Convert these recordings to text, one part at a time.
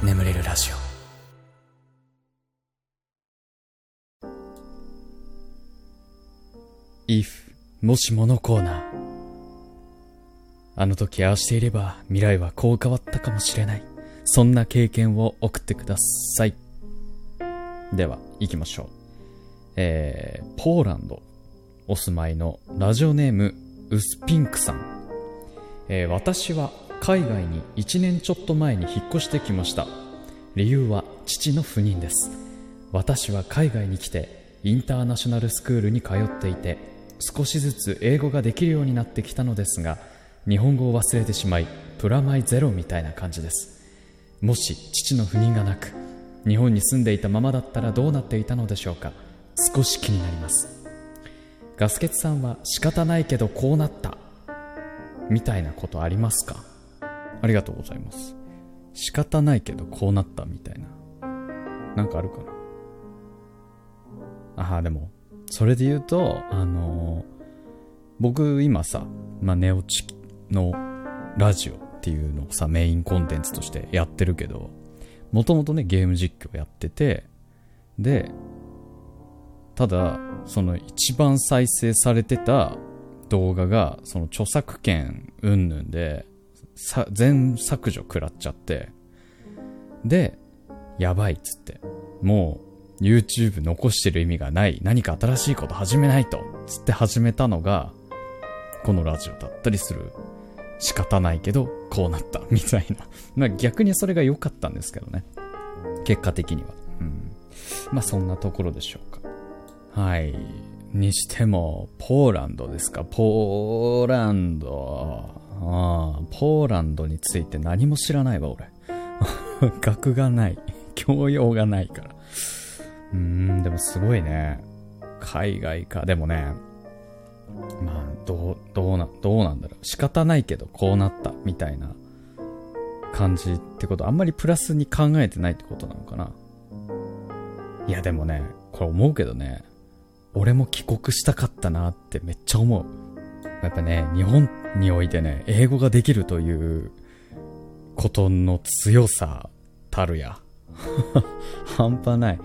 眠れるラジオ。If もしものコーナー。あの時ああしていれば未来はこう変わったかもしれない。そんな経験を送ってください。では行きましょう。えー、ポーランド。お住まいのラジオネームウスピンクさん、えー私は海外に1年ちょっと前に引っ越してきました。理由は父の赴任です。私は海外に来てインターナショナルスクールに通っていて少しずつ英語ができるようになってきたのですが日本語を忘れてしまいプラマイゼロみたいな感じです。もし父の赴任がなく日本に住んでいたままだったらどうなっていたのでしょうか。少し気になります。ガスケツさんは仕方ないけどこうなった。みたいなことありますか？ありがとうございます。仕方ないけどこうなったみたいな。なんかあるかな？ああでもそれで言うとあのー僕今さ、まあ、ネオチのラジオっていうのをさメインコンテンツとしてやってるけどもともとねゲーム実況やっててでただその一番再生されてた動画がその著作権云々でさ全削除食らっちゃってでやばいっつってもう YouTube 残してる意味がない何か新しいこと始めないとつって始めたのがこのラジオだったりする。仕方ないけどこうなったみたいな。まあ逆にそれが良かったんですけどね。結果的には。うん。まあそんなところでしょうか。はい。にしてもポーランドですか？ポーランド。ああポーランドについて何も知らないわ俺。学がない。教養がないから。うーんでもすごいね。海外か。でもねまあ、どう、どうな、どうなんだろう。仕方ないけど、こうなった、みたいな感じってこと、あんまりプラスに考えてないってことなのかな。いや、でもね、これ思うけどね、俺も帰国したかったなってめっちゃ思う。やっぱね、日本においてね、英語ができるということの強さたるや。半端ない。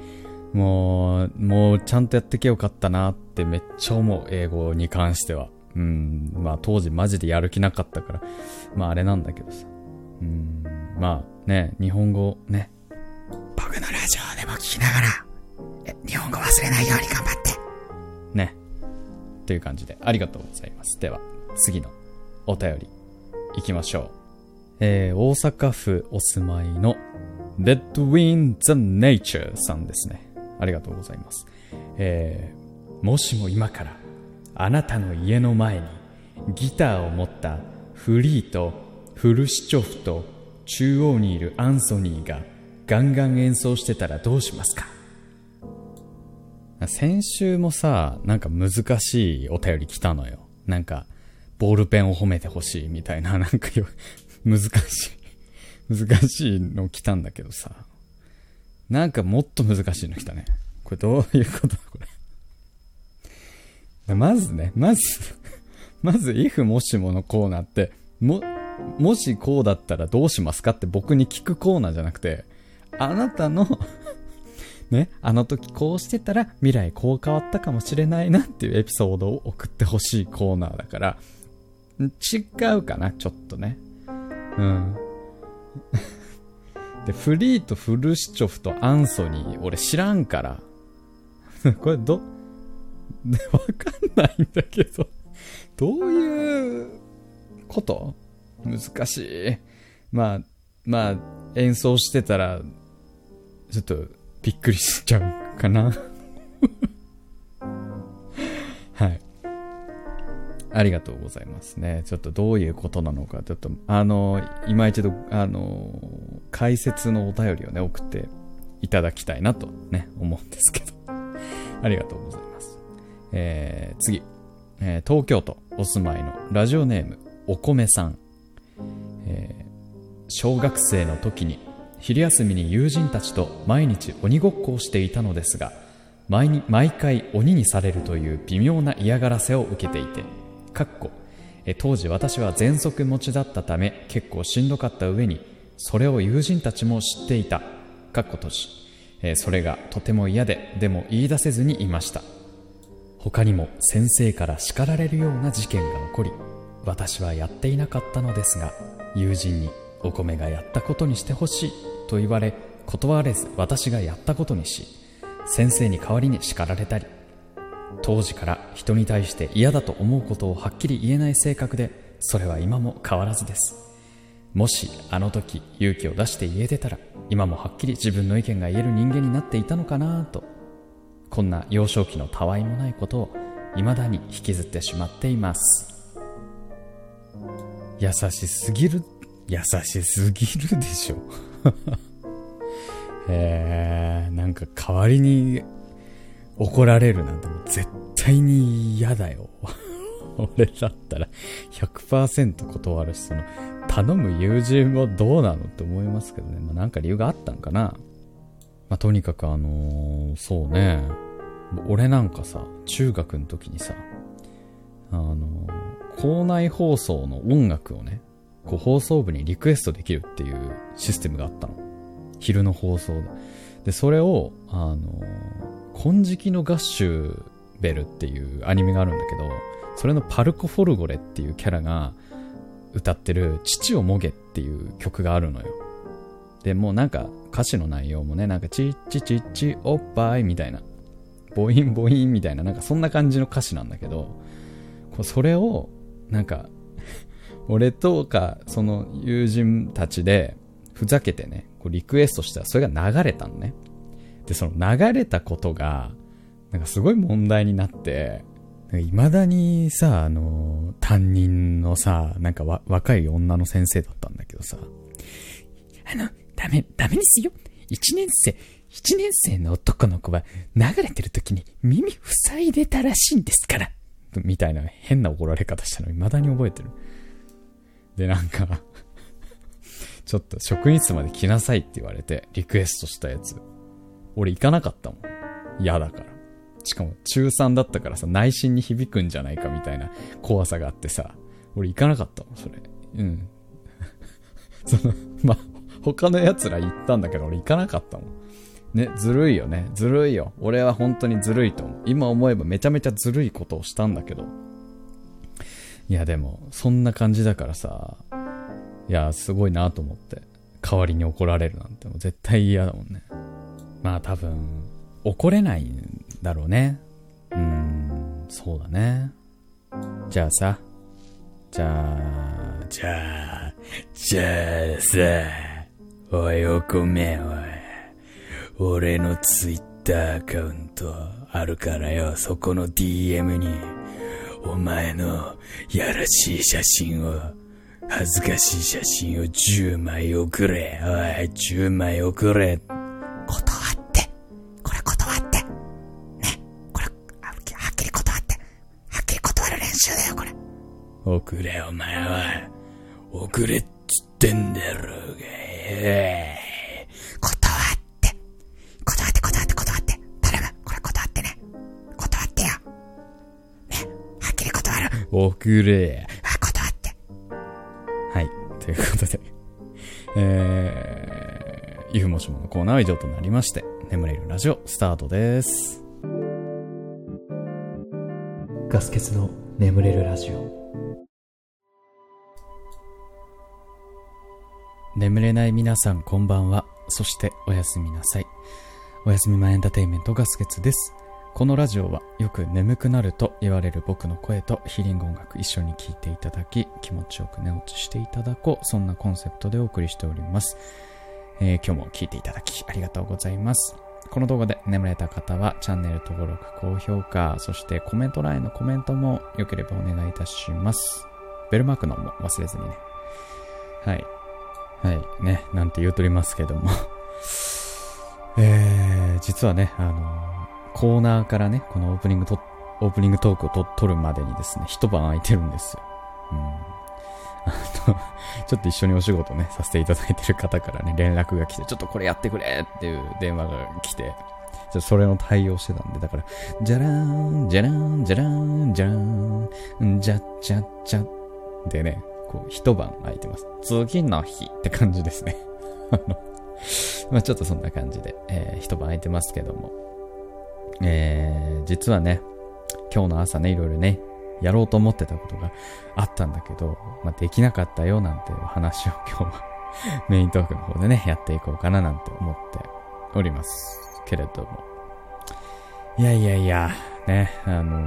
もう、もうちゃんとやってけよかったなってめっちゃ思う、英語に関しては。うん、まあ当時マジでやる気なかったから、まああれなんだけどさ。うん、まあね、日本語ね。僕のラジオでも聞きながらえ日本語忘れないように頑張ってね。という感じでありがとうございます。では、次のお便り行きましょう。えー、大阪府お住まいの Dead Wind the Nature さんですね。ありがとうございます。えー、もしも今からあなたの家の前にギターを持ったフリーとフルシチョフと中央にいるアンソニーがガンガン演奏してたらどうしますか？先週もさ、なんか難しいお便り来たのよ。なんか、ボールペンを褒めてほしいみたいな、なんかよ、難しい、難しいの来たんだけどさ。なんかもっと難しいの来たね。これどういうこと、これ。まずね、まず、まず、if もしものコーナーって、も、もしこうだったらどうしますかって僕に聞くコーナーじゃなくて、あなたのね、あの時こうしてたら未来こう変わったかもしれないなっていうエピソードを送ってほしいコーナーだから、違うかな、ちょっとね。うん。で、フリーとフルシチョフとアンソニー、俺知らんから。これど、で わかんないんだけど、どういうこと？難しい。まあ、まあ、演奏してたら、ちょっとびっくりしちゃうかな。はい。ありがとうございますね。ちょっとどういうことなのか、ちょっと、あの、今一度、あの、解説のお便りをね、送っていただきたいなとね、思うんですけど。ありがとうございます。えー、次。えー東京都お住まいのラジオネーム、お米さん。えー小学生の時に昼休みに友人たちと毎日鬼ごっこをしていたのですが毎に毎回鬼にされるという微妙な嫌がらせを受けていてかっこ当時私は喘息持ちだったため結構しんどかった上にそれを友人たちも知っていたかっこ閉じ、えーそれがとても嫌ででも言い出せずにいました。他にも先生から叱られるような事件が起こり私はやっていなかったのですが友人にお米がやったことにしてほしい。と言われ断れず私がやったことにし先生に代わりに叱られたり当時から人に対して嫌だと思うことをはっきり言えない性格でそれは今も変わらずです。もしあの時勇気を出して言えてたら今もはっきり自分の意見が言える人間になっていたのかなとこんな幼少期のたわいもないことを未だに引きずってしまっています。優しすぎる優しすぎるでしょ。え、なんか代わりに怒られるなんて絶対に嫌だよ 俺だったら100%断るしその頼む友人はどうなのって思いますけどね。まあ、なんか理由があったんかな。まあ、とにかくあのーそうね。俺なんかさ、中学の時にさ、あのー校内放送の音楽をね、こう放送部にリクエストできるっていうシステムがあったの。昼の放送で。で、それを、あの金色のガッシュベルっていうアニメがあるんだけど、それのパルコ・フォルゴレっていうキャラが、歌ってる父をもげっていう曲があるのよ。で、もうなんか歌詞の内容もね、なんかチッチチッチおっぱいみたいな、ボインボインみたいな、なんかそんな感じの歌詞なんだけど、こうそれを、なんか、俺とかその友人たちでふざけてね、こうリクエストしたらそれが流れたのね。で、その流れたことが、なんかすごい問題になって、いまだにさ、あの、担任のさ、なんか若い女の先生だったんだけどさ、あの、ダメ、ダメですよ。一年生、一年生の男の子は流れてる時に耳塞いでたらしいんですから。みたいな変な怒られ方したの未だに覚えてる。で、なんか、ちょっと職員室まで来なさいって言われて、リクエストしたやつ。俺行かなかったもん。嫌だから。しかも中3だったからさ、内心に響くんじゃないかみたいな怖さがあってさ、俺行かなかったもん、それ。うん。その、ま、他の奴ら行ったんだけど俺行かなかったもん。ね、ずるいよね。ずるいよ。俺は本当にずるいと思う。今思えばめちゃめちゃずるいことをしたんだけど。いやでも、そんな感じだからさ、いや、すごいなと思って。代わりに怒られるなんてもう絶対嫌だもんね。まあ多分、怒れないんだろうね。うーん、そうだね。じゃあさ、じゃあ、じゃあ、じゃあさ、おいお米おい。俺のツイッターアカウントあるからよ、そこの DM に、お前のやらしい写真を、恥ずかしい写真を10枚送れ。おい、10枚送れ。断って。これ断って。ね。これ、はっきり断って。はっきり断る練習だよ、これ。送れ、お前は。送れっつってんだろうが。断る。送れ。あ、断って。はい。ということで、えー、ゆうもしものコーナーは以上となりまして、眠れるラジオスタートです。ガス欠の眠れるラジオ眠れない皆さんこんばんは。そしておやすみなさい。おやすみマンエンターテインメントガスケツです。このラジオはよく眠くなると言われる僕の声とヒーリング音楽一緒に聴いていただき気持ちよく寝落ちしていただこう。そんなコンセプトでお送りしております。えー今日も聴いていただきありがとうございます。この動画で眠れた方はチャンネル登録、高評価、そしてコメント欄へのコメントもよければお願いいたします。ベルマークのも忘れずにね。はい。はい、ね、なんて言うとりますけども。えー、実はね、あのコーナーからね、このオープニングと、オープニングトークをと撮るまでにですね、一晩空いてるんですよ。うん。あの、ちょっと一緒にお仕事ね、させていただいてる方からね、連絡が来て、ちょっとこれやってくれっていう電話が来て、それの対応してたんで、だから、じゃらーん、じゃらーん、じゃらーん、じゃらーん、じゃっじゃっじゃでね、こう、一晩空いてます。次の日って感じですね。あの、まあちょっとそんな感じで、えー、一晩空いてますけども。えー、実はね、今日の朝ね、いろいろね、やろうと思ってたことがあったんだけど、まあできなかったよなんていう話を今日は メイントークの方でね、やっていこうかななんて思っておりますけれども。いやいやいや、ね、あの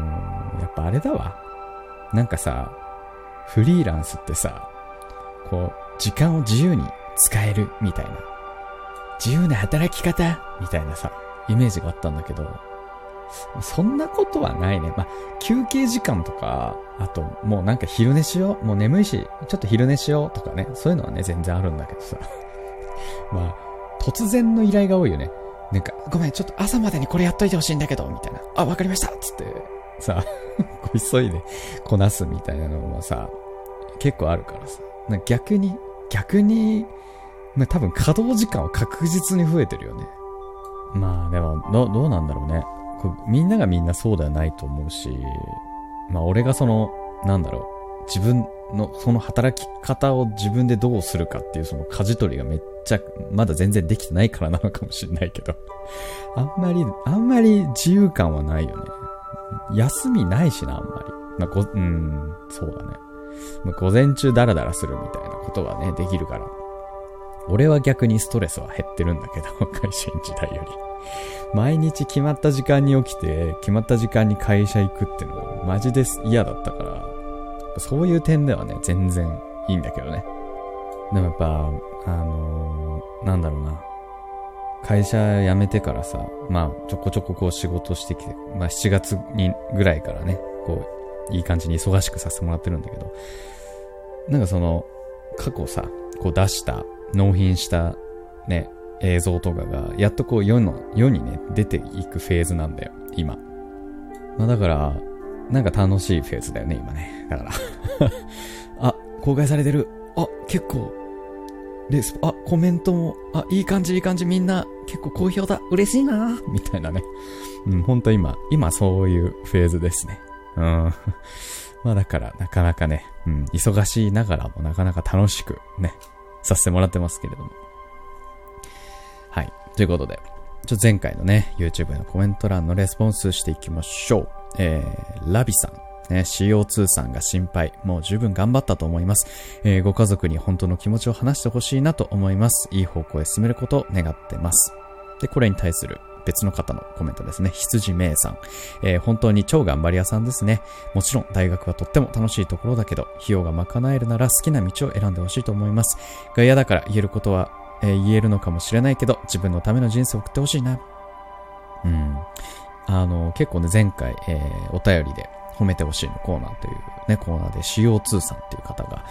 ー、やっぱあれだわ。なんかさ、フリーランスってさ、こう、時間を自由に使えるみたいな。自由な働き方みたいなさ、イメージがあったんだけど、そんなことはないね。まあ、休憩時間とか、あと、もうなんか昼寝しよう。もう眠いし、ちょっと昼寝しようとかね。そういうのはね、全然あるんだけどさ。まあ、突然の依頼が多いよね。なんか、ごめん、ちょっと朝までにこれやっといてほしいんだけど、みたいな。あ、わかりましたつって、さ、こ急いでこなすみたいなのもさ、結構あるからさ。逆に、逆に、まあ多分稼働時間は確実に増えてるよね。まあでも、ど、どうなんだろうね。みんながみんなそうではないと思うし、まあ俺がその、なんだろう、自分のその働き方を自分でどうするかっていうその舵取りがめっちゃ、まだ全然できてないからなのかもしれないけど、あんまり、あんまり自由感はないよね。休みないしな、あんまり。まあ、ご、うん、そうだね。まあ、午前中ダラダラするみたいなことはね、できるから。俺は逆にストレスは減ってるんだけど、会社員時代より。毎日決まった時間に起きて、決まった時間に会社行くってのマジで嫌だったから、そういう点ではね、全然いいんだけどね。でもやっぱ、あのー、なんだろうな。会社辞めてからさ、まあ、ちょこちょここう仕事してきて、まあ7月にぐらいからね、こう、いい感じに忙しくさせてもらってるんだけど、なんかその、過去さ、こう出した、納品したね、映像とかが、やっとこう世の、世にね、出ていくフェーズなんだよ、今。まあだから、なんか楽しいフェーズだよね、今ね。だから あ、公開されてる。あ、結構、レス、あ、コメントも、あ、いい感じ、いい感じ、みんな、結構好評だ。嬉しいなみたいなね。うん、ほんと今、今そういうフェーズですね。うん。まあだから、なかなかね、うん、忙しいながらもなかなか楽しくね、させてもらってますけれども。はい。ということで、ちょ前回のね、YouTube のコメント欄のレスポンスしていきましょう。えー、ラビさん。ね、CO2 さんが心配。もう十分頑張ったと思います。えー、ご家族に本当の気持ちを話してほしいなと思います。いい方向へ進めることを願ってます。で、これに対する別の方のコメントですね。羊名さん。えー、本当に超頑張り屋さんですね。もちろん大学はとっても楽しいところだけど、費用が賄えるなら好きな道を選んでほしいと思います。が嫌だから言えることはえー、言えるのかもしれないけど、自分のための人生を送ってほしいな。うん。あの、結構ね、前回、えー、お便りで褒めてほしいのコーナーというね、コーナーで CO2 さんっていう方が、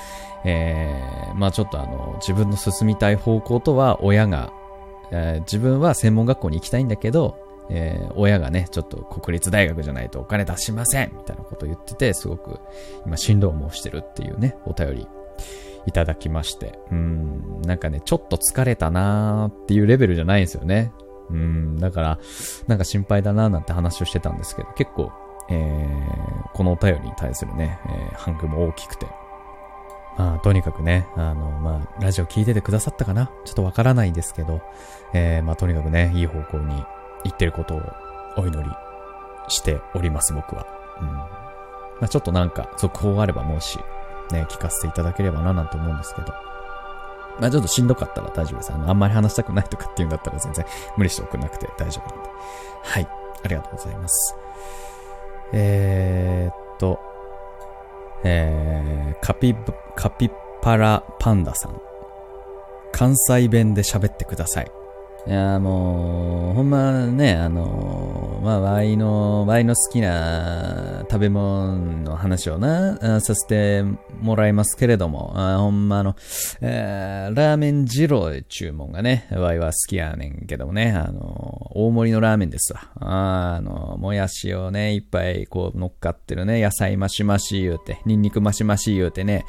えー、まあちょっとあの、自分の進みたい方向とは親が、えー、自分は専門学校に行きたいんだけど、えー、親がね、ちょっと国立大学じゃないとお金出しませんみたいなことを言ってて、すごく今進路を申してるっていうね、お便りいただきまして。うん、なんかね、ちょっと疲れたなーっていうレベルじゃないんですよね。うん、だから、なんか心配だなーなんて話をしてたんですけど、結構、えー、このお便りに対するね、えー、反響も大きくて。まあ、とにかくね、あの、まあ、ラジオ聞いててくださったかな？ちょっとわからないですけど、えー、まあ、とにかくね、いい方向に行ってることをお祈りしております、僕は。うん。まあ、ちょっとなんか、続報があればもし、ね、聞かせていただければななんて思うんですけど。まあちょっとしんどかったら大丈夫です。あの、あんまり話したくないとかっていうんだったら全然無理して送んなくて大丈夫なんで。はい。ありがとうございます。えー、っと、えー、カピ、カピパラパンダさん。関西弁で喋ってください。いや、もう、ほんまね、あの、まあ、ワイの、ワイの好きな食べ物の話をな、させてもらいますけれども、あほんまあの、えー、ラーメン二郎注文がね、ワイは好きやねんけどもね、あの、大盛りのラーメンですわ。ああの、もやしをね、いっぱいこう乗っかってるね、野菜マシマシ言うて、ニンニクマシマシ言うてね、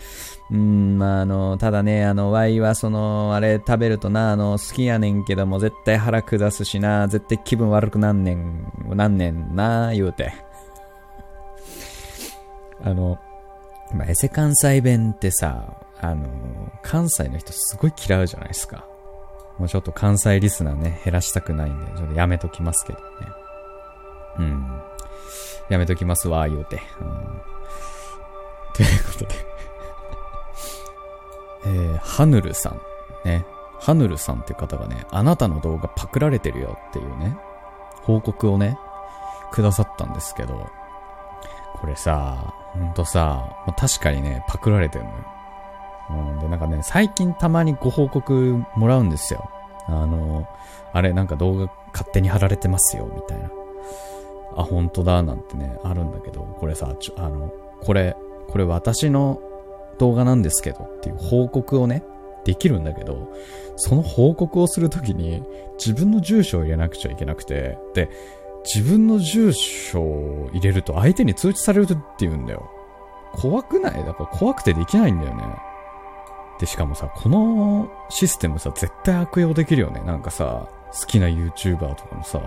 うん、まあ、あの、ただね、あの、ワイはその、あれ食べるとな、あの、好きやねんけども、絶対腹下すしな、絶対気分悪くなんねん、なんねんな、言うて。あの、まあ、エセ関西弁ってさ、あの、関西の人すごい嫌うじゃないですか。もうちょっと関西リスナーね、減らしたくないんで、ちょっとやめときますけどね。うん。やめときますわ、言うて。うん。ということで。えー、ハヌルさん。ね。ハヌルさんって方がね、あなたの動画パクられてるよっていうね、報告をね、くださったんですけど、これさ、ほんとさ、ま確かにね、パクられてるのよ。うん、で、なんかね、最近たまにご報告もらうんですよ。あの、あれ、なんか動画勝手に貼られてますよ、みたいな。あ、本当だ、なんてね、あるんだけど、これさ、ちょ、あの、これ、これ私の動画なんですけどっていう報告をね、できるんだけど、その報告をするときに自分の住所を入れなくちゃいけなくて、で、自分の住所を入れると相手に通知されるって言うんだよ。怖くない？だから怖くてできないんだよね。で、しかもさ、このシステムさ、絶対悪用できるよね。なんかさ、好きな YouTuber とかもさ、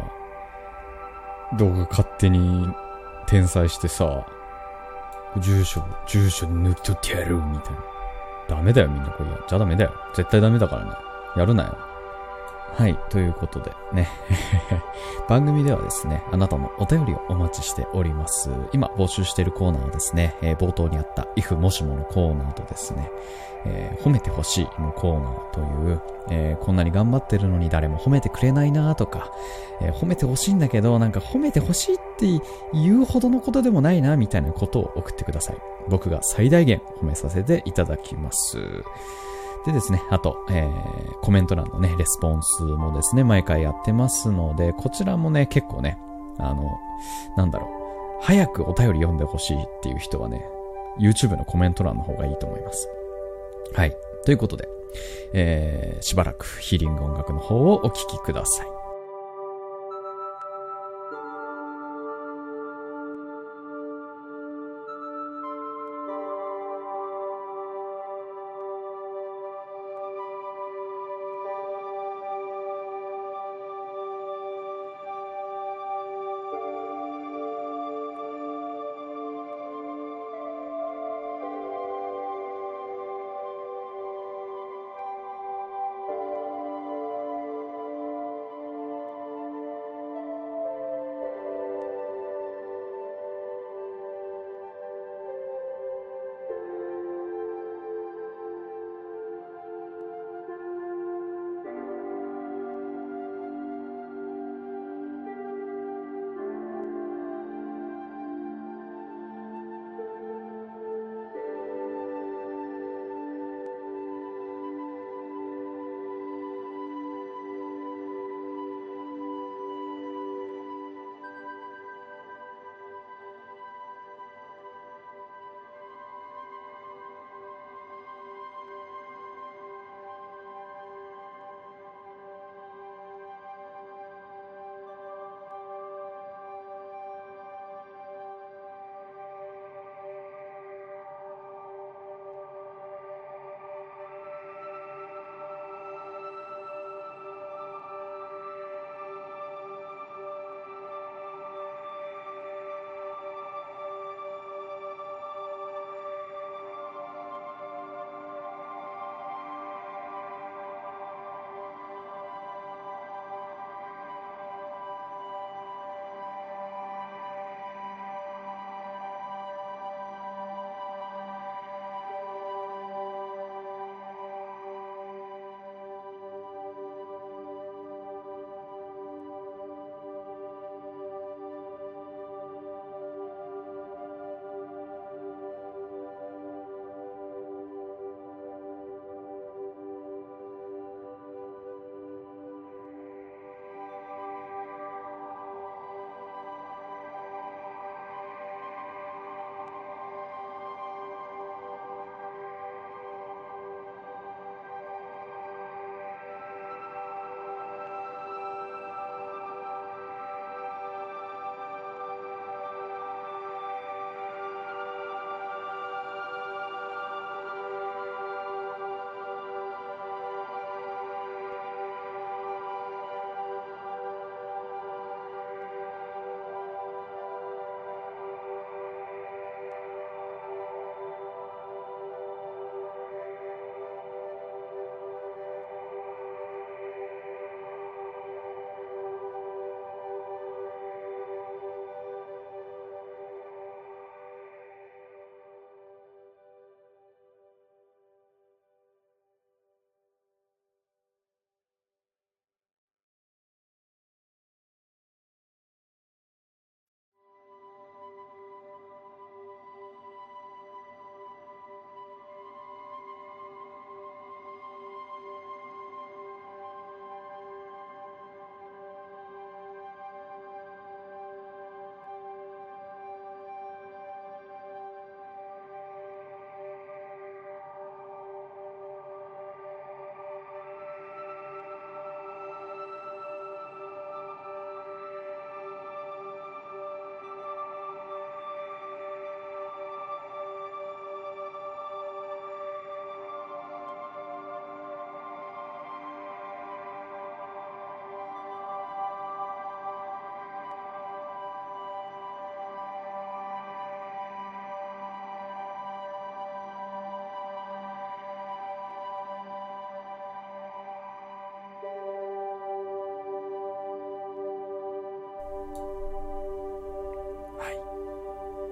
動画勝手に転載してさ、住所、住所抜き取ってやるみたいな。ダメだよみんなこれやっちゃダメだよ。絶対ダメだからね。やるなよ。はい。ということでね。番組ではですね、あなたのお便りをお待ちしております。今募集しているコーナーはですね、えー冒頭にあった if もしものコーナーとですね、えー褒めてほしいのコーナーという、えーこんなに頑張ってるのに誰も褒めてくれないなとか、え褒めてほしいんだけど、なんか褒めてほしいって言うほどのことでもないな、みたいなことを送ってください。僕が最大限褒めさせていただきます。でですね、あと、えー、コメント欄のね、レスポンスもですね、毎回やってますので、こちらもね、結構ね、あの、なんだろう、早くお便り読んでほしいっていう人はね、YouTube のコメント欄の方がいいと思います。はい。ということで、えー、しばらくヒーリング音楽の方をお聴きください。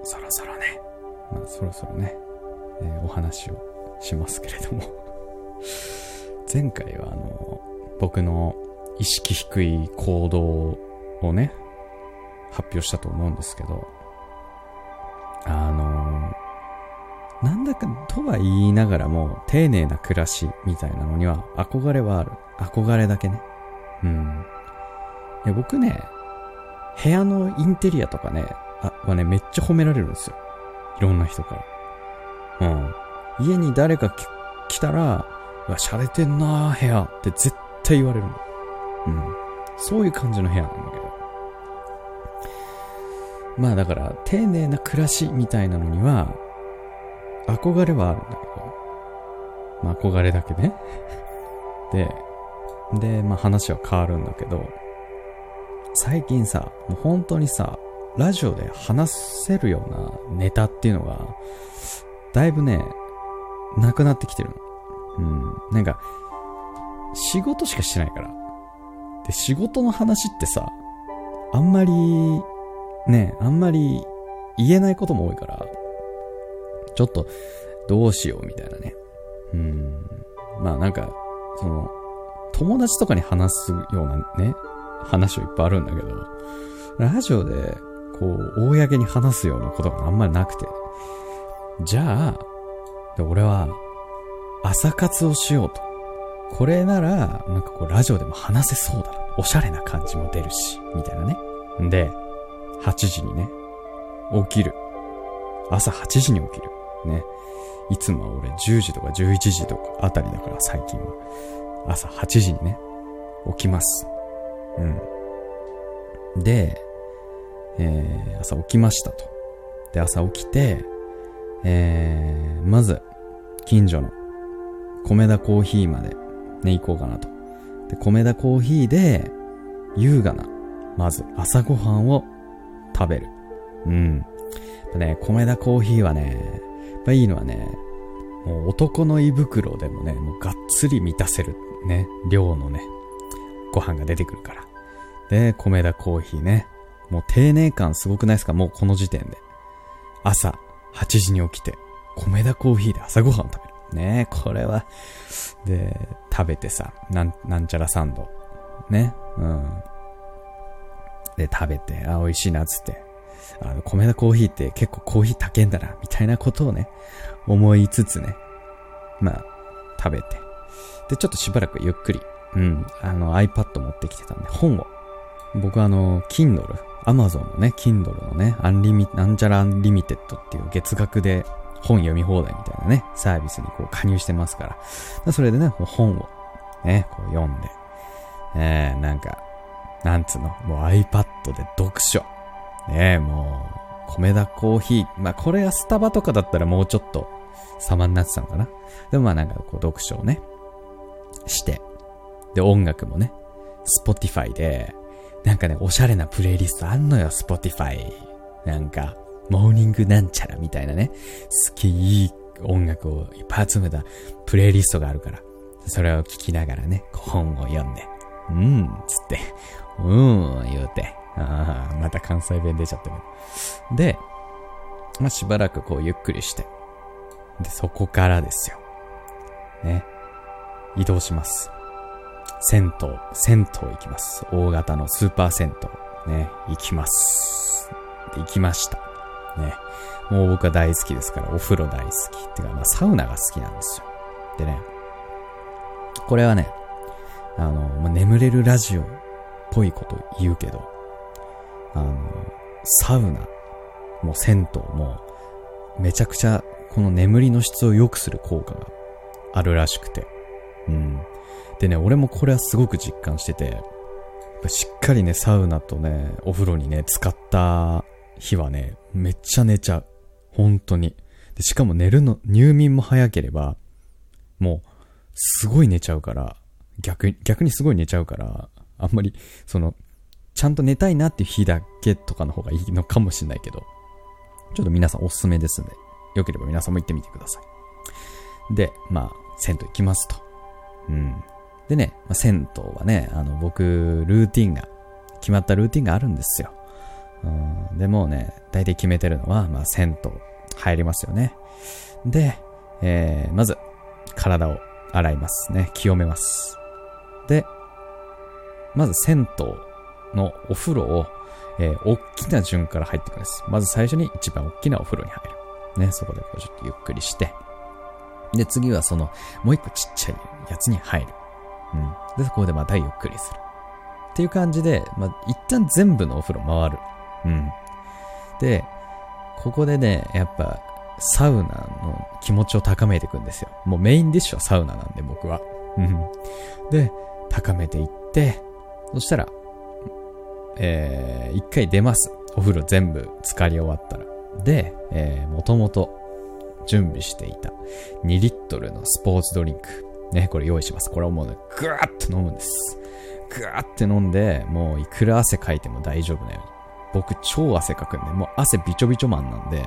そろそろね、まあそろそろね、えーお話をしますけれども、前回はあの、僕の意識低い行動をね、発表したと思うんですけど、あの、なんだかとは言いながらも、丁寧な暮らしみたいなのには憧れはある。憧れだけね。うん。いや僕ね、部屋のインテリアとかね、はね、めっちゃ褒められるんですよ。いろんな人から。うん。家に誰か来たら、うわ、洒落てんな部屋って絶対言われるの。うん。そういう感じの部屋なんだけど。まあだから、丁寧な暮らしみたいなのには、憧れはあるんだけど。まあ憧れだけね。で、で、まあ話は変わるんだけど、最近さ、もう本当にさ、ラジオで話せるようなネタっていうのが、だいぶね、なくなってきてるの。うん。なんか、仕事しかしてないから。で、仕事の話ってさ、あんまり、ね、あんまり言えないことも多いから、ちょっと、どうしようみたいなね。うん。まあなんか、その、友達とかに話すようなね、話はいっぱいあるんだけど、ラジオで、こう、公に話すようなことがあんまりなくて。じゃあ、俺は、朝活をしようと。これなら、なんかこう、ラジオでも話せそうだな。おしゃれな感じも出るし、みたいなね。で、8時にね、起きる。朝8時に起きる。ね。いつもは俺10時とか11時とかあたりだから最近は。朝8時にね、起きます。うん。で、えー、朝起きましたと。で、朝起きて、えー、まず、近所の米田コーヒーまでね、行こうかなと。で、米田コーヒーで、優雅な、まず朝ごはんを食べる。うん。ね、米田コーヒーはね、やっぱいいのはね、もう男の胃袋でもね、もうがっつり満たせるね、量のね、ご飯が出てくるから。で、米田コーヒーね。もう丁寧感すごくないですか？もうこの時点で。朝8時に起きて、米田コーヒーで朝ごはんを食べる。ねえこれは。で、食べてさ、なん、なんちゃらサンド。ね。うん。で、食べて、あ、美味しいな、つって。あの、コメダコーヒーって結構コーヒー高いんだな、みたいなことをね、思いつつね。まあ、食べて。で、ちょっとしばらくゆっくり、うん、あの iPad 持ってきてたんで、本を。僕はあの、Kindle、Amazon のね、Kindle のね、アンリミ、なんちゃらアンリミテッドっていう月額で本読み放題みたいなね、サービスにこう加入してますから。それでね、本をね、こう読んで、えー、なんか、なんつうの、もう iPad で読書。ねえ、もう、米田コーヒー。まあ、これがスタバとかだったらもうちょっと様になってたのかな。でもまあなんかこう読書をね、して。で、音楽もね、Spotify で、なんかね、おしゃれなプレイリストあんのよ、Spotify。なんか、モーニングなんちゃらみたいなね、好きいい音楽をいっぱい集めたプレイリストがあるから。それを聞きながらね、本を読んで、うん、つって、うん、言うて。ああ、また関西弁出ちゃったけど。で、まあ、しばらくこうゆっくりして。で、そこからですよ。ね。移動します。銭湯、銭湯行きます。大型のスーパー銭湯。ね、行きます。行きました。ね。もう僕は大好きですから、お風呂大好き。ってか、まあ、サウナが好きなんですよ。でね、これはね、あの、まあ、眠れるラジオっぽいこと言うけど、あの、サウナ、も銭湯も、めちゃくちゃ、この眠りの質を良くする効果があるらしくて。うん。でね、俺もこれはすごく実感してて、しっかりね、サウナとね、お風呂にね、使った日はね、めっちゃ寝ちゃう。本当に。で、しかも寝るの、入眠も早ければ、もう、すごい寝ちゃうから、逆に、逆にすごい寝ちゃうから、あんまり、その、ちゃんと寝たいなっていう日だけとかの方がいいのかもしれないけど、ちょっと皆さんおすすめですんで、よければ皆さんも行ってみてください。で、まあ、銭湯行きますと。うん。でね、まあ、銭湯はね、あの、僕、ルーティンが、決まったルーティンがあるんですよ。うん、でもね、大体決めてるのは、まあ、銭湯入りますよね。で、えー、まず、体を洗いますね。清めます。で、まず銭湯のお風呂を、えー、大きな順から入っていくんです。まず最初に一番大きなお風呂に入る。ね、そこでこうちょっとゆっくりして。で、次はその、もう一個ちっちゃいやつに入る。うん。で、そこでまたゆっくりする。っていう感じで、まあ、一旦全部のお風呂回る。うん。で、ここでね、やっぱ、サウナの気持ちを高めていくんですよ。もうメインディッシュはサウナなんで、僕は。うん。で、高めていって、そしたら、えー、一回出ます。お風呂全部浸かり終わったら。で、えー、もともと準備していた2リットルのスポーツドリンク。ね、これ用意します。これをもうね、ぐーっと飲むんです。ぐーって飲んで、もういくら汗かいても大丈夫なように。僕超汗かくんで、もう汗びちょびちょマンなんで、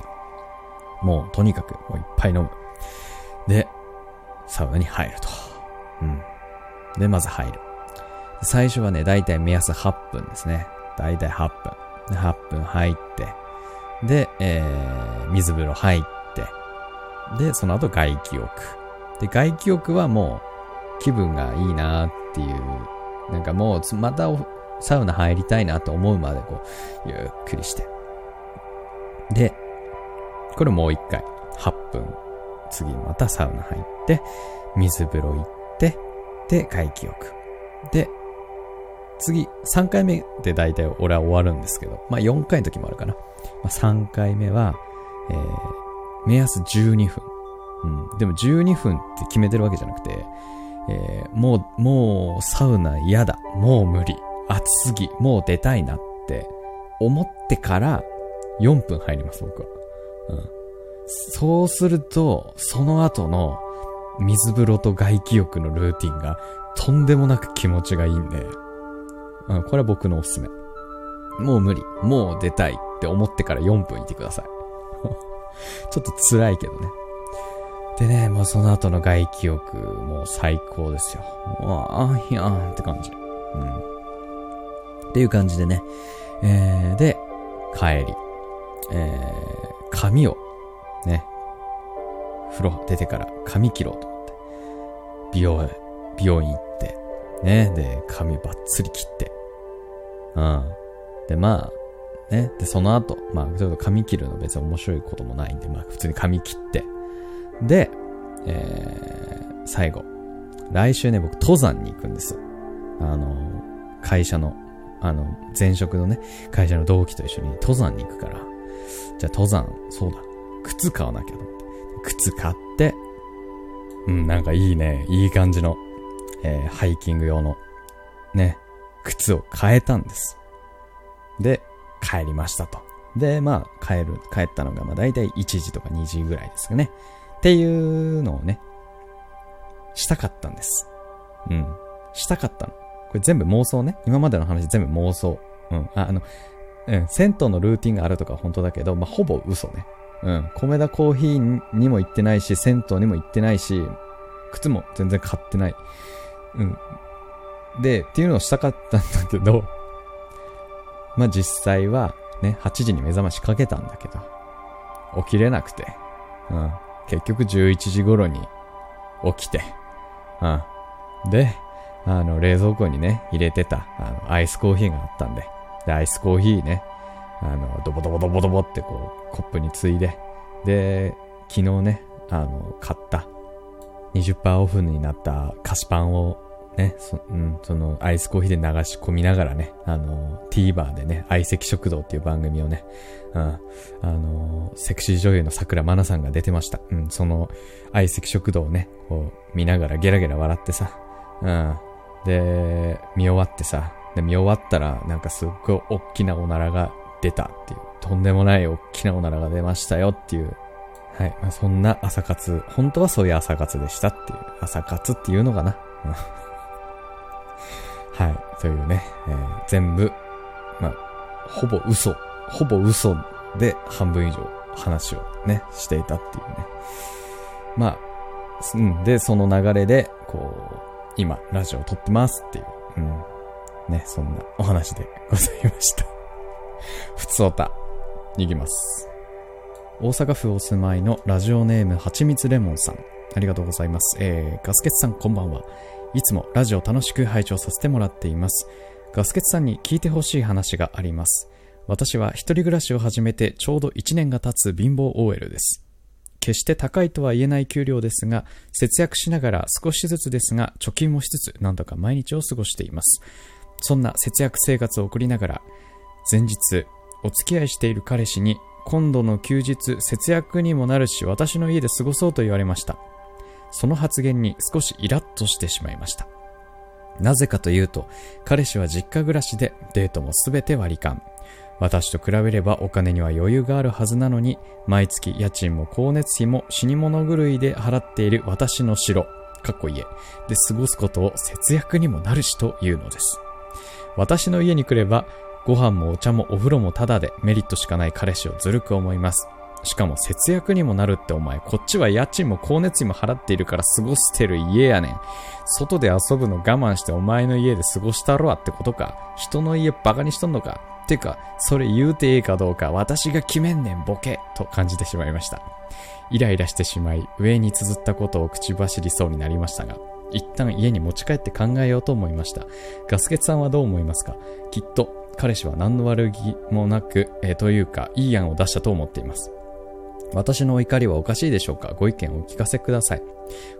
もうとにかくもういっぱい飲む。で、サウナに入ると。うん。で、まず入る。最初はね、だいたい目安8分ですね。だいたい8分。で8分入って、で、えー、水風呂入って、で、その後外気浴。で、外気浴はもう気分がいいなっていう、なんかもう、またサウナ入りたいなと思うまでこう、ゆっくりして。で、これもう一回、8分。次またサウナ入って、水風呂行って、で、外気浴。で、次、3回目で大体俺は終わるんですけど、まあ4回の時もあるかな。まあ、3回目は、えー、目安12分。うん。でも12分って決めてるわけじゃなくて、えー、もう、もうサウナ嫌だ。もう無理。暑すぎ。もう出たいなって思ってから4分入ります、僕は。うん。そうすると、その後の水風呂と外気浴のルーティンがとんでもなく気持ちがいいんで、うん、これは僕のおすすめ。もう無理。もう出たいって思ってから4分いてください。ちょっと辛いけどね。でね、もうその後の外気浴、もう最高ですよ。もう、あーひゃーって感じ。うん。っていう感じでね。えー、で、帰り。えー、髪を、ね。風呂出てから髪切ろうと思って。美容、美容院行って。ね。で、髪バッツリ切って。うん。で、まあ、ね。で、その後、まあ、ちょっと髪切るの別に面白いこともないんで、まあ、普通に髪切って。で、えー、最後。来週ね、僕、登山に行くんです。あの、会社の、あの、前職のね、会社の同期と一緒に登山に行くから。じゃあ、登山、そうだ。靴買わなきゃと思って。靴買って、うん、なんかいいね、いい感じの、えー、ハイキング用の、ね、靴を変えたんです。で、帰りましたと。で、まあ、帰る、帰ったのが、まあ、大体1時とか2時ぐらいですかね。っていうのをね、したかったんです。うん。したかったの。これ全部妄想ね。今までの話全部妄想。うん。あ、あの、うん。銭湯のルーティンがあるとか本当だけど、まあ、ほぼ嘘ね。うん。米田コーヒーにも行ってないし、銭湯にも行ってないし、靴も全然買ってない。うん。で、っていうのをしたかったんだけど、まあ、実際は、ね、8時に目覚ましかけたんだけど、起きれなくて、うん。結局11時頃に起きて、うん。で、あの、冷蔵庫にね、入れてた、あの、アイスコーヒーがあったんで、で、アイスコーヒーね、あの、ドボドボドボドボってこう、コップについで、で、昨日ね、あの、買った、20%オフになった菓子パンを、ね、そ、うん、その、アイスコーヒーで流し込みながらね、あの、TVer でね、相席食堂っていう番組をね、うん、あの、セクシー女優の桜まなさんが出てました。うん、その、相席食堂をね、こう、見ながらゲラゲラ笑ってさ、うん、で、見終わってさ、で、見終わったら、なんかすっごい大きなおならが出たっていう、とんでもない大きなおならが出ましたよっていう、はい。まあ、そんな朝活、本当はそういう朝活でしたっていう、朝活っていうのかな。はい。というね、えー全部、まあ、ほぼ嘘、ほぼ嘘で半分以上話をね、していたっていうね。まあ、うん。で、その流れで、こう、今、ラジオを撮ってますっていう、うん。ね、そんなお話でございました。ふつおた。いきます。大阪府お住まいのラジオネームはちみつレモンさん。ありがとうございます。えー、ガスケツさんこんばんは。いつもラジオ楽しく拝聴させてもらっています。ガスケツさんに聞いてほしい話があります。私は一人暮らしを始めてちょうど1年が経つ貧乏 OL です。決して高いとは言えない給料ですが、節約しながら少しずつですが、貯金もしつつ、なんとか毎日を過ごしています。そんな節約生活を送りながら、前日、お付き合いしている彼氏に、今度の休日、節約にもなるし、私の家で過ごそうと言われました。その発言に少しイラッとしてしまいました。なぜかというと、彼氏は実家暮らしでデートもすべて割り勘。私と比べればお金には余裕があるはずなのに、毎月家賃も光熱費も死に物狂いで払っている私の城、かっこ家で過ごすことを節約にもなるしというのです。私の家に来れば、ご飯もお茶もお風呂もタダでメリットしかない彼氏をずるく思います。しかも節約にもなるってお前、こっちは家賃も光熱費も払っているから過ごしてる家やねん。外で遊ぶの我慢してお前の家で過ごしたろわってことか。人の家バカにしとんのか。てか、それ言うてええかどうか私が決めんねんボケと感じてしまいました。イライラしてしまい、上に綴ったことを口走りそうになりましたが、一旦家に持ち帰って考えようと思いました。ガスケツさんはどう思いますか？きっと、彼氏は何の悪気もなく、えーというか、いい案を出したと思っています。私の怒りはおかしいでしょうか？ご意見をお聞かせください。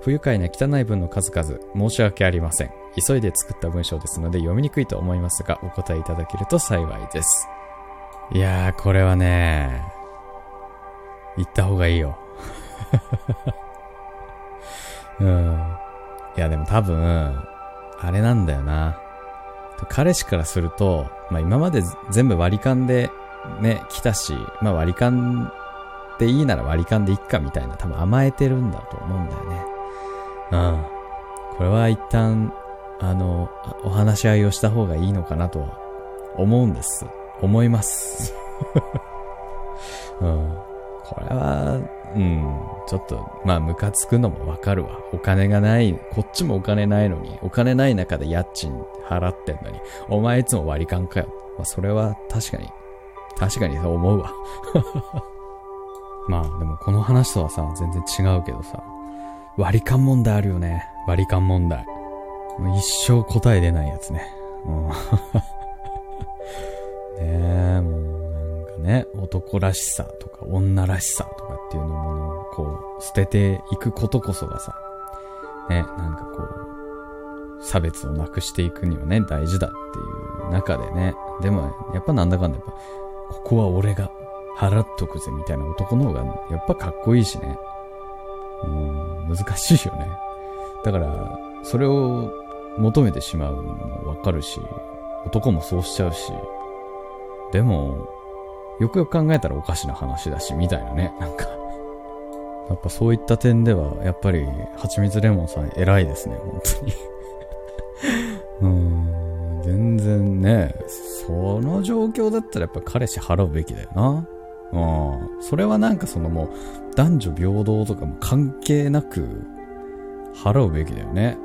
不愉快な汚い文の数々、申し訳ありません。急いで作った文章ですので読みにくいと思いますが、お答えいただけると幸いです。いやー、これはね、言った方がいいよ。うん。いや、でも多分、あれなんだよな。彼氏からすると、まあ今まで全部割り勘でね、来たし、まあ割り勘でいいなら割り勘でいっかみたいな多分甘えてるんだと思うんだよね。うん。これは一旦、あの、あお話し合いをした方がいいのかなとは思うんです。思います。うん。これは、うん、ちょっと、まあ、ムカつくのもわかるわ。お金がない、こっちもお金ないのに、お金ない中で家賃払ってんのに、お前いつも割り勘かよ。まあ、それは確かに、確かにそう思うわ。まあ、でもこの話とはさ、全然違うけどさ、割り勘問題あるよね。割り勘問題。もう一生答え出ないやつね。うん。ねえ、もうなんかね、男らしさとか女らしさとかっていうのものをこう、捨てていくことこそがさ、ね、なんかこう、差別をなくしていくにはね、大事だっていう中でね、でも、やっぱなんだかんだやっぱ、ここは俺が払っとくぜみたいな男の方が、やっぱかっこいいしね。うん、難しいよね。だから、それを求めてしまうのもわかるし、男もそうしちゃうし、でも、よくよく考えたらおかしな話だし、みたいなね、なんか。やっぱそういった点では、やっぱり、はちみつレモンさん偉いですね、本当に。うん、全然ね、その状況だったらやっぱ彼氏払うべきだよな。うん。それはなんかそのもう、男女平等とかも関係なく、払うべきだよね。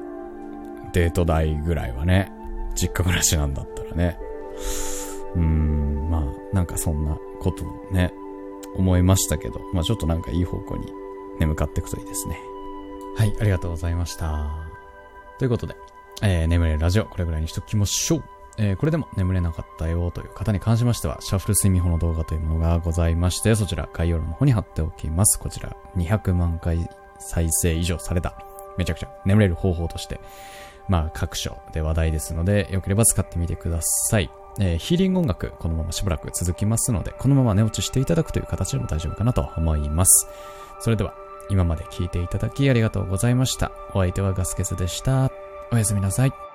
デート代ぐらいはね。実家暮らしなんだったらね。うーん、まあ、なんかそんなことをね、思いましたけど、まあちょっとなんかいい方向にね、向かっていくといいですね。はい、ありがとうございました。ということで、えー、眠れるラジオ、これぐらいにしときましょう。えー、これでも眠れなかったよという方に関しましては、シャッフル睡眠法の動画というものがございまして、そちら概要欄の方に貼っておきます。こちら、200万回再生以上された、めちゃくちゃ眠れる方法として、まあ各所で話題ですので、よければ使ってみてください。えーヒーリング音楽、このまましばらく続きますので、このまま寝落ちしていただくという形でも大丈夫かなと思います。それでは、今まで聞いていただきありがとうございました。お相手はガスケツでした。おやすみなさい。